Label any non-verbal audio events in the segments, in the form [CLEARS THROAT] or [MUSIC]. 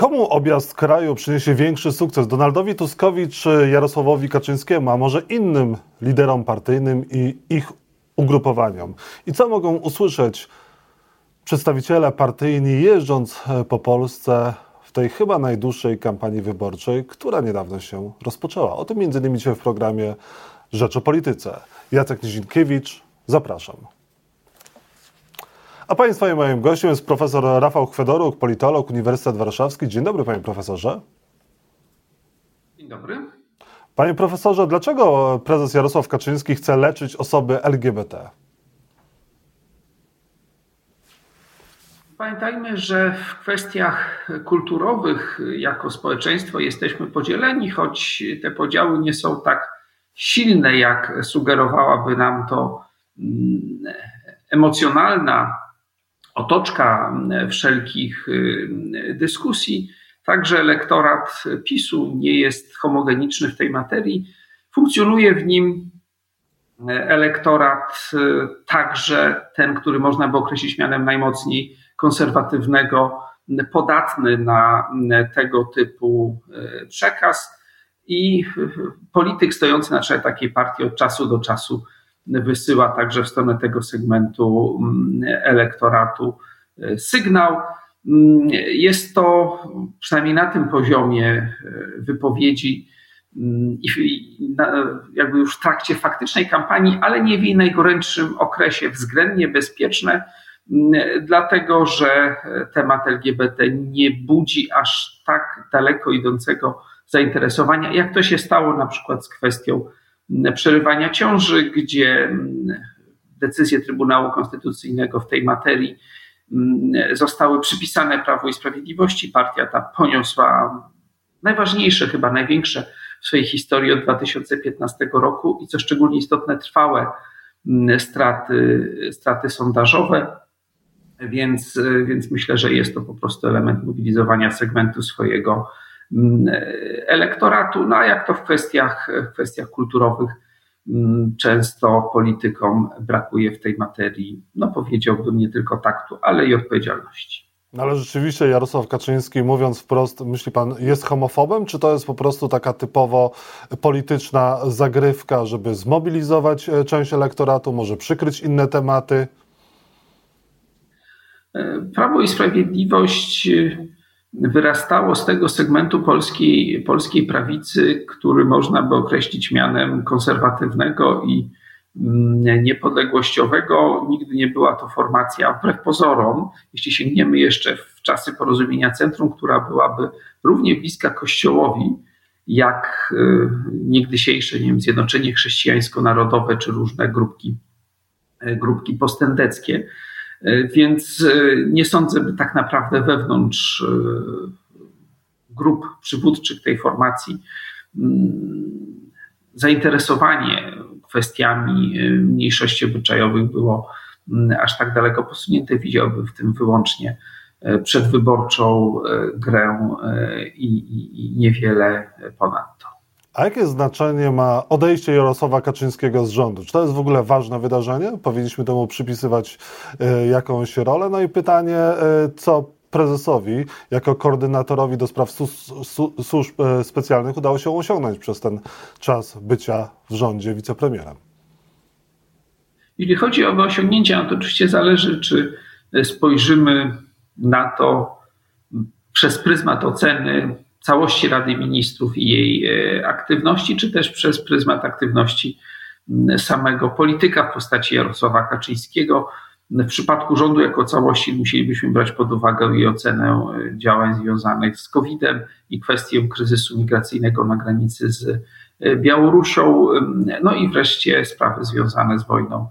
Komu objazd kraju przyniesie większy sukces? Donaldowi Tuskowi czy Jarosławowi Kaczyńskiemu, a może innym liderom partyjnym i ich ugrupowaniom? I co mogą usłyszeć przedstawiciele partyjni jeżdżąc e, po Polsce w tej chyba najdłuższej kampanii wyborczej, która niedawno się rozpoczęła? O tym między innymi dzisiaj w programie Rzecz o Polityce. Jacek Nizinkiewicz, zapraszam. A Państwa i moim gościem jest profesor Rafał Chwedoruk, politolog, Uniwersytet Warszawski. Dzień dobry, panie profesorze. Dzień dobry. Panie profesorze, dlaczego prezes Jarosław Kaczyński chce leczyć osoby LGBT? Pamiętajmy, że w kwestiach kulturowych jako społeczeństwo jesteśmy podzieleni, choć te podziały nie są tak silne, jak sugerowałaby nam to mm, emocjonalna otoczka wszelkich y, dyskusji. Także elektorat PiSu nie jest homogeniczny w tej materii. Funkcjonuje w nim elektorat, y, także ten, który można by określić mianem najmocniej konserwatywnego, podatny na tego typu y, przekaz. I polityk stojący na czele takiej partii od czasu do czasu wysyła także w stronę tego segmentu mm, elektoratu e, sygnał. Mm, jest to przynajmniej na tym poziomie e, wypowiedzi mm, i jakby już w trakcie faktycznej kampanii, ale nie w jej najgorętszym okresie względnie bezpieczne, dlatego że temat LGBT nie budzi aż tak daleko idącego zainteresowania, jak to się stało na przykład z kwestią przerywania ciąży, gdzie mm, decyzje Trybunału Konstytucyjnego w tej materii mm, zostały przypisane Prawu i Sprawiedliwości. Partia ta poniosła najważniejsze, chyba największe w swojej historii od 2015 roku i co szczególnie istotne, trwałe mm, straty, straty sondażowe. Więc, więc myślę, że jest to po prostu element mobilizowania segmentu swojego elektoratu, no a jak to w kwestiach, w kwestiach kulturowych mm, często politykom brakuje w tej materii, no powiedziałbym nie tylko taktu, ale i odpowiedzialności. No ale rzeczywiście Jarosław Kaczyński, mówiąc wprost, myśli pan, jest homofobem, czy to jest po prostu taka typowo polityczna zagrywka, żeby zmobilizować e, część elektoratu, może przykryć inne tematy? E, Prawo i Sprawiedliwość wyrastało z tego segmentu polskiej, polskiej prawicy, który można by określić mianem konserwatywnego i mm, niepodległościowego. Nigdy nie była to formacja, wbrew pozorom, jeśli sięgniemy jeszcze w czasy porozumienia centrum, która byłaby równie bliska Kościołowi, jak y, niegdysiejsze nie wiem, Zjednoczenie Chrześcijańsko-Narodowe czy różne grupki, y, grupki postędeckie E, więc e, nie sądzę, by tak naprawdę wewnątrz e, grup przywódczych tej formacji mm, zainteresowanie kwestiami mniejszości obyczajowych było mm, aż tak daleko posunięte. Widziałbym w tym wyłącznie przedwyborczą grę i, i, i niewiele ponadto. A jakie znaczenie ma odejście Jarosława Kaczyńskiego z rządu? Czy to jest w ogóle ważne wydarzenie? Powinniśmy temu przypisywać y, jakąś rolę? No i pytanie, y, co prezesowi, jako koordynatorowi do spraw służb y, specjalnych udało się osiągnąć przez ten czas bycia w rządzie wicepremierem? Jeśli chodzi o osiągnięcia, to oczywiście zależy, czy spojrzymy na to przez pryzmat oceny całości Rady Ministrów i jej e, aktywności, czy też przez pryzmat aktywności samego polityka w postaci Jarosława Kaczyńskiego. W przypadku rządu jako całości musielibyśmy brać pod uwagę i ocenę e, działań związanych z COVID-em i kwestię kryzysu migracyjnego na granicy z e, Białorusią, no i wreszcie sprawy związane z wojną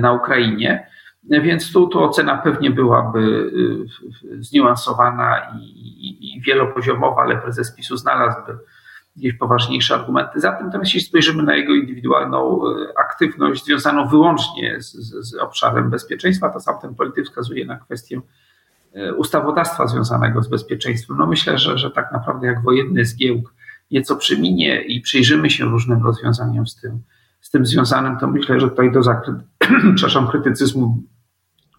na Ukrainie. Więc tu, tu ocena pewnie byłaby y, zniuansowana i, i, i wielopoziomowa, ale prezes PiSu znalazłby jakieś poważniejsze argumenty za tym. Natomiast jeśli spojrzymy na jego indywidualną y, aktywność związaną wyłącznie z, z, z obszarem bezpieczeństwa, to sam ten polityk wskazuje na kwestię y, ustawodawstwa związanego z bezpieczeństwem. No myślę, że, że tak naprawdę jak wojenny zgiełk nieco przyminie i przyjrzymy się różnym rozwiązaniom z tym, z tym związanym, to myślę, że tutaj do zakry... [CLEARS THROAT] krytycyzmu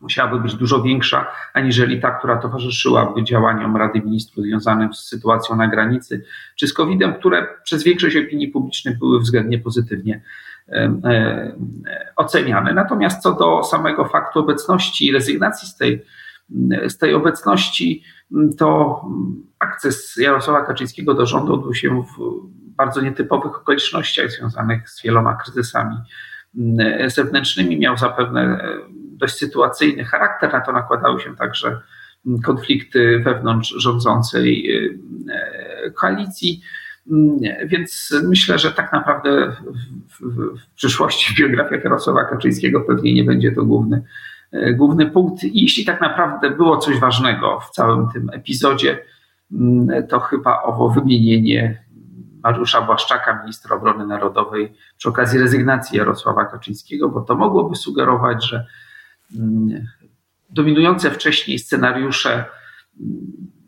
musiałaby być dużo większa, aniżeli ta, która towarzyszyłaby działaniom Rady Ministrów związanym z sytuacją na granicy czy z COVID-em, które przez większość opinii publicznej były względnie pozytywnie oceniane. Natomiast co do samego faktu obecności i rezygnacji z tej, z tej obecności, to akces Jarosława Kaczyńskiego do rządu odbył się w bardzo nietypowych okolicznościach związanych z wieloma kryzysami zewnętrznymi. Miał zapewne dość sytuacyjny charakter, na to nakładały się także konflikty wewnątrz rządzącej koalicji. Więc myślę, że tak naprawdę w, w, w przyszłości w biografiach Jarosława Kaczyńskiego pewnie nie będzie to główny, główny punkt. I jeśli tak naprawdę było coś ważnego w całym tym epizodzie, to chyba owo wymienienie Mariusza Błaszczaka, ministra obrony narodowej, przy okazji rezygnacji Jarosława Kaczyńskiego, bo to mogłoby sugerować, że dominujące wcześniej scenariusze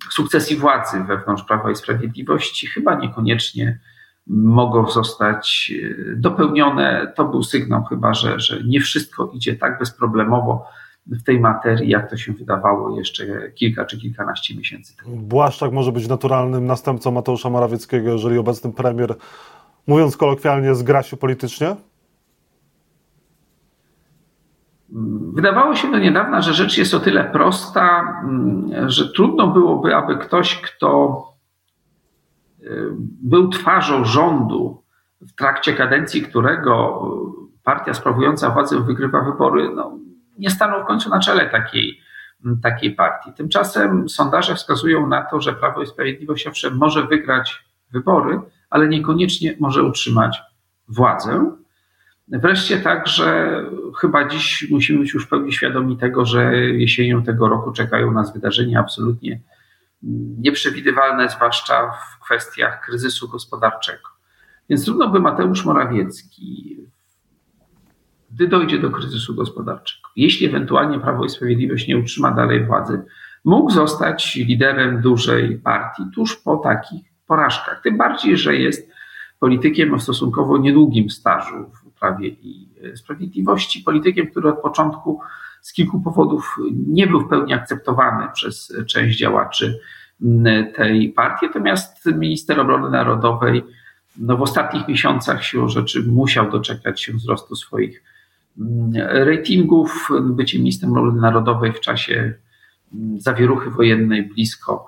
sukcesji władzy wewnątrz Prawa i Sprawiedliwości chyba niekoniecznie mogą zostać e, dopełnione. To był sygnał chyba, że, że nie wszystko idzie tak bezproblemowo w tej materii, jak to się wydawało jeszcze kilka czy kilkanaście miesięcy temu. Błaszczak może być naturalnym następcą Mateusza Morawieckiego, jeżeli obecny premier, mówiąc kolokwialnie, zgra się politycznie? Wydawało się do niedawna, że rzecz jest o tyle prosta, mm, że trudno byłoby, aby ktoś, kto y, był twarzą rządu, w trakcie kadencji którego partia sprawująca władzę wygrywa wybory, no, nie stanął w końcu na czele takiej, takiej partii. Tymczasem sondaże wskazują na to, że Prawo i Sprawiedliwość owszem może wygrać wybory, ale niekoniecznie może utrzymać władzę. Wreszcie także chyba dziś musimy być już w pełni świadomi tego, że jesienią tego roku czekają nas wydarzenia absolutnie nieprzewidywalne, zwłaszcza w kwestiach kryzysu gospodarczego. Więc trudno by Mateusz Morawiecki, gdy dojdzie do kryzysu gospodarczego, jeśli ewentualnie Prawo i Sprawiedliwość nie utrzyma dalej władzy, mógł zostać liderem dużej partii tuż po takich porażkach. Tym bardziej, że jest politykiem o stosunkowo niedługim stażu Prawie i Sprawiedliwości, politykiem, który od początku z kilku powodów nie był w pełni akceptowany przez część działaczy tej partii, natomiast minister obrony narodowej no w ostatnich miesiącach siłą rzeczy musiał doczekać się wzrostu swoich ratingów. Bycie ministrem obrony narodowej w czasie zawieruchy wojennej blisko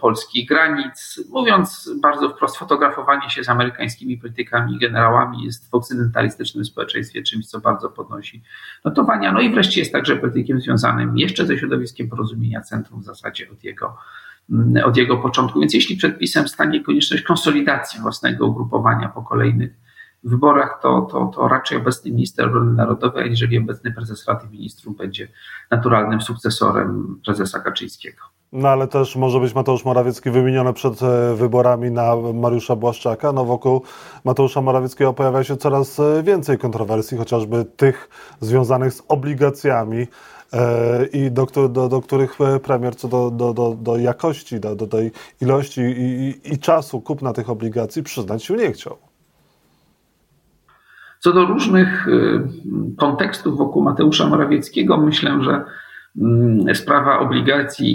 polskich granic. Mówiąc bardzo wprost, fotografowanie się z amerykańskimi politykami i generałami jest w okcydentalistycznym społeczeństwie czymś, co bardzo podnosi notowania. No i wreszcie jest także politykiem związanym jeszcze ze środowiskiem porozumienia centrum w zasadzie od jego, od jego początku. Więc jeśli przedpisem stanie konieczność konsolidacji własnego ugrupowania po kolejnych wyborach, to, to, to raczej obecny minister obrony narodowej, aniżeli obecny prezes Rady Ministrów będzie naturalnym sukcesorem prezesa Kaczyńskiego. No ale też może być Mateusz Morawiecki wymieniony przed e, wyborami na Mariusza Błaszczaka. No wokół Mateusza Morawieckiego pojawia się coraz e, więcej kontrowersji, chociażby tych związanych z obligacjami e, i do, do, do których premier co do, do, do, do jakości, do, do tej ilości i, i, i czasu kupna tych obligacji przyznać się nie chciał. Co do różnych kontekstów wokół Mateusza Morawieckiego, myślę, że sprawa obligacji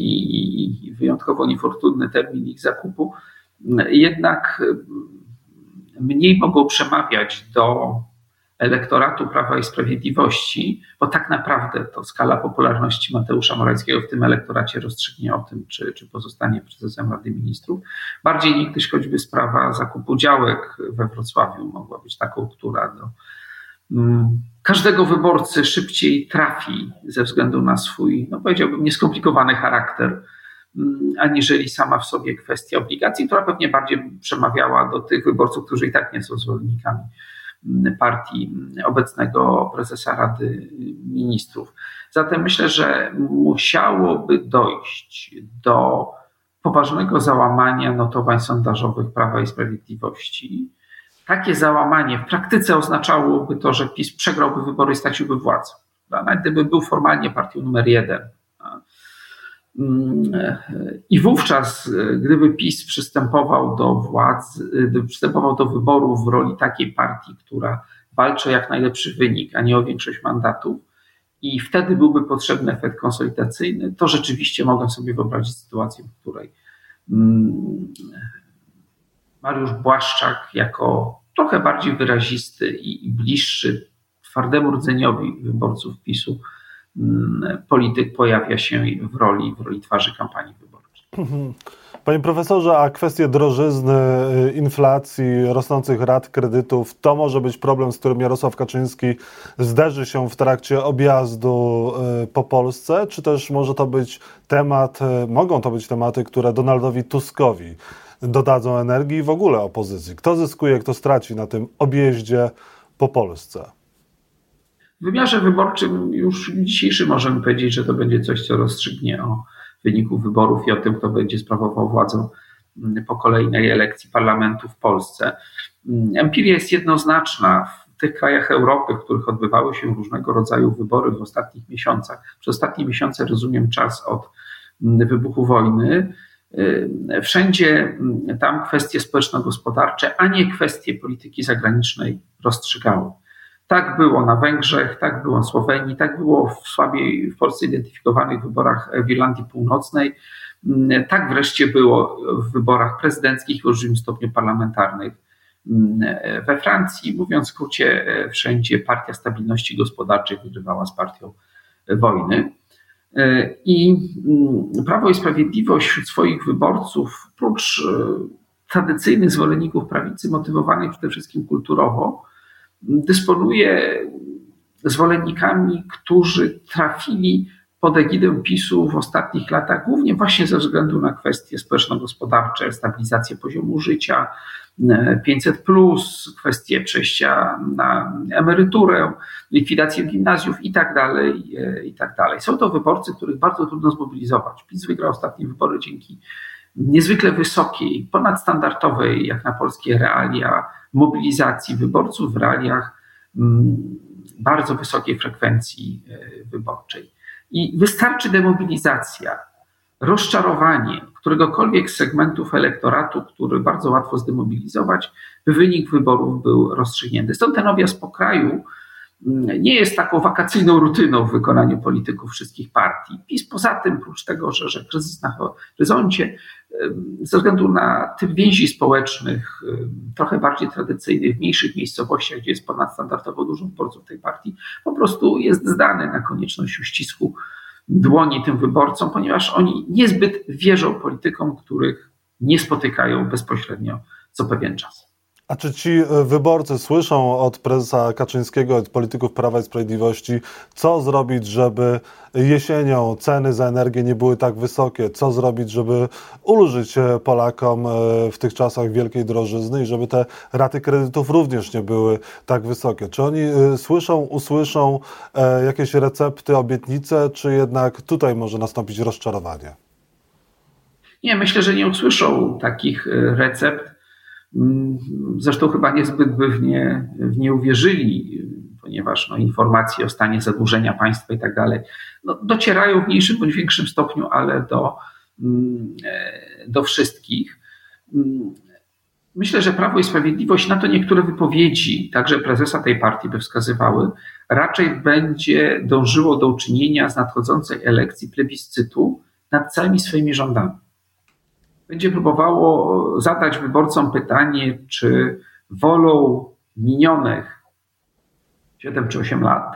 i wyjątkowo niefortunny termin ich zakupu, jednak mm, mniej mogą przemawiać do elektoratu Prawa i Sprawiedliwości, bo tak naprawdę to skala popularności Mateusza Morawieckiego w tym elektoracie rozstrzygnie o tym, czy, czy pozostanie prezesem Rady Ministrów. Bardziej niegdyś choćby sprawa zakupu działek we Wrocławiu mogła być taką, która do Mm, każdego wyborcy szybciej trafi ze względu na swój, no powiedziałbym, nieskomplikowany charakter, mm, aniżeli sama w sobie kwestia obligacji, która pewnie bardziej przemawiała do tych wyborców, którzy i tak nie są zwolennikami mm, partii obecnego prezesa Rady Ministrów. Zatem myślę, że musiałoby dojść do poważnego załamania notowań sondażowych Prawa i Sprawiedliwości takie załamanie w praktyce oznaczałoby to, że PiS przegrałby wybory i straciłby władzę. Nawet gdyby był formalnie partią numer jeden. Mm, I wówczas, gdyby PiS przystępował do władzy, gdyby przystępował do wyborów w roli takiej partii, która walczy o jak najlepszy wynik, a nie o większość mandatów, i wtedy byłby potrzebny efekt konsolidacyjny, to rzeczywiście mogę sobie wyobrazić sytuację, w której mm, Mariusz Błaszczak jako trochę bardziej wyrazisty i bliższy twardemu rdzeniowi wyborców PiSu mm, polityk pojawia się w roli, w roli twarzy kampanii wyborczej. Panie profesorze, a kwestie drożyzny, y, inflacji, rosnących rat kredytów, to może być problem, z którym Jarosław Kaczyński zderzy się w trakcie objazdu y, po Polsce, czy też może to być temat, y, mogą to być tematy, które Donaldowi Tuskowi dodadzą energii w ogóle opozycji? Kto zyskuje, kto straci na tym objeździe po Polsce? W wymiarze wyborczym już dzisiejszy możemy powiedzieć, że to będzie coś, co rozstrzygnie o wyniku wyborów i o tym, kto będzie sprawował władzę po kolejnej elekcji parlamentu w Polsce. Empiria jest jednoznaczna. W tych krajach Europy, w których odbywały się różnego rodzaju wybory w ostatnich miesiącach, przez ostatnie miesiące rozumiem czas od wybuchu wojny, wszędzie tam kwestie społeczno-gospodarcze, a nie kwestie polityki zagranicznej rozstrzygały. Tak było na Węgrzech, tak było na Słowenii, tak było w słabiej w Polsce identyfikowanych wyborach w Irlandii Północnej. Mm, tak wreszcie było w wyborach prezydenckich w dużym stopniu parlamentarnych mm, we Francji. Mówiąc w skrócie, wszędzie Partia Stabilności Gospodarczej wygrywała z Partią Wojny. I mm, Prawo i Sprawiedliwość wśród swoich wyborców, oprócz e, tradycyjnych zwolenników prawicy, motywowanych przede wszystkim kulturowo, dysponuje zwolennikami, którzy trafili pod egidę PiSu w ostatnich latach, głównie właśnie ze względu na kwestie społeczno-gospodarcze, stabilizację poziomu życia, 500, kwestie przejścia na emeryturę, likwidację gimnazjów i tak dalej, i tak dalej. Są to wyborcy, których bardzo trudno zmobilizować. PiS wygrał ostatnie wybory dzięki niezwykle wysokiej, ponadstandardowej, jak na polskie realia, mobilizacji wyborców w realiach mm, bardzo wysokiej frekwencji e, wyborczej. I wystarczy demobilizacja, rozczarowanie któregokolwiek z segmentów elektoratu, który bardzo łatwo zdemobilizować, by wynik wyborów był rozstrzygnięty. Stąd ten objazd po kraju nie jest taką wakacyjną rutyną w wykonaniu polityków wszystkich partii. PiS poza tym, prócz tego, że, że kryzys na horyzoncie, ze względu na typ więzi społecznych, trochę bardziej tradycyjnych, w mniejszych miejscowościach, gdzie jest ponadstandardowo dużo wyborców tej partii, po prostu jest zdany na konieczność uścisku dłoni tym wyborcom, ponieważ oni niezbyt wierzą politykom, których nie spotykają bezpośrednio co pewien czas. A czy ci e, wyborcy słyszą od prezesa Kaczyńskiego, od polityków Prawa i Sprawiedliwości, co zrobić, żeby jesienią ceny za energię nie były tak wysokie? Co zrobić, żeby ulżyć e, Polakom e, w tych czasach wielkiej drożyzny i żeby te raty kredytów również nie były tak wysokie? Czy oni słyszą, usłyszą jakieś recepty, obietnice, czy jednak tutaj może nastąpić rozczarowanie? Nie, myślę, że nie usłyszą takich recept zresztą chyba niezbyt by w nie, w nie uwierzyli, ponieważ no, informacje o stanie zadłużenia państwa i tak dalej no, docierają w mniejszym bądź większym stopniu, ale do, mm, e, do wszystkich. Mm, myślę, że Prawo i Sprawiedliwość, na to niektóre wypowiedzi, także prezesa tej partii by wskazywały, raczej będzie dążyło do uczynienia z nadchodzącej elekcji plebiscytu nad całymi swoimi rządami będzie próbowało zadać wyborcom pytanie, czy wolą minionych 7 czy 8 lat,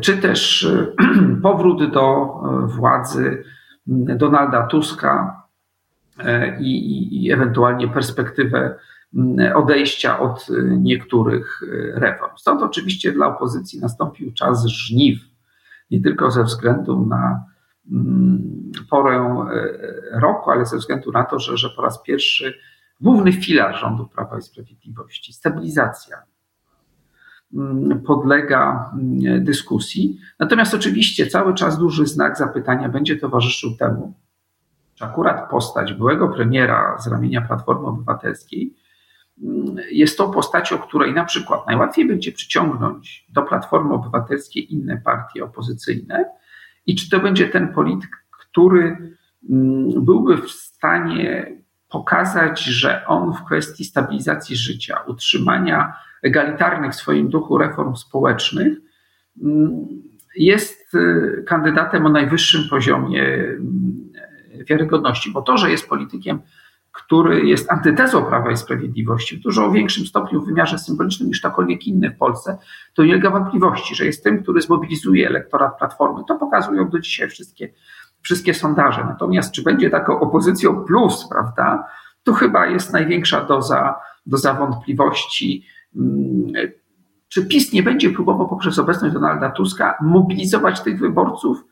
czy też [CLEARS THROAT] powrót do władzy Donalda Tuska e, i, i ewentualnie perspektywę odejścia od niektórych reform. Stąd oczywiście dla opozycji nastąpił czas żniw, nie tylko ze względu na Mm, porę e, roku, ale ze względu na to, że, że po raz pierwszy główny filar rządu Prawa i Sprawiedliwości, stabilizacja, mm, podlega mm, dyskusji. Natomiast oczywiście cały czas duży znak zapytania będzie towarzyszył temu, czy akurat postać byłego premiera z ramienia Platformy Obywatelskiej jest tą postacią, której na przykład najłatwiej będzie przyciągnąć do Platformy Obywatelskiej inne partie opozycyjne, i czy to będzie ten polityk, który mm, byłby w stanie pokazać, że on w kwestii stabilizacji życia, utrzymania egalitarnych w swoim duchu reform społecznych, mm, jest y, kandydatem o najwyższym poziomie mm, wiarygodności, bo to, że jest politykiem, który jest antytezą Prawa i Sprawiedliwości w dużo większym stopniu w wymiarze symbolicznym niż ktokolwiek inny w Polsce, to nie ulega wątpliwości, że jest tym, który zmobilizuje elektorat Platformy. To pokazują do dzisiaj wszystkie, wszystkie sondaże. Natomiast czy będzie taką opozycją plus, prawda, to chyba jest największa doza, doza wątpliwości. Mm, czy PiS nie będzie próbował poprzez obecność Donalda Tuska mobilizować tych wyborców,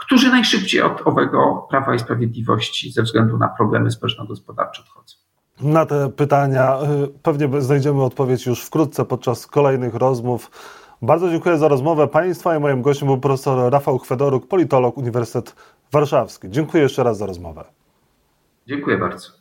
którzy najszybciej od owego Prawa i Sprawiedliwości ze względu na problemy społeczno-gospodarcze odchodzą? Na te pytania y, pewnie znajdziemy odpowiedź już wkrótce podczas kolejnych rozmów. Bardzo dziękuję za rozmowę Państwa i moim gościem był profesor Rafał Chwedoruk, politolog Uniwersytet Warszawski. Dziękuję jeszcze raz za rozmowę. Dziękuję bardzo.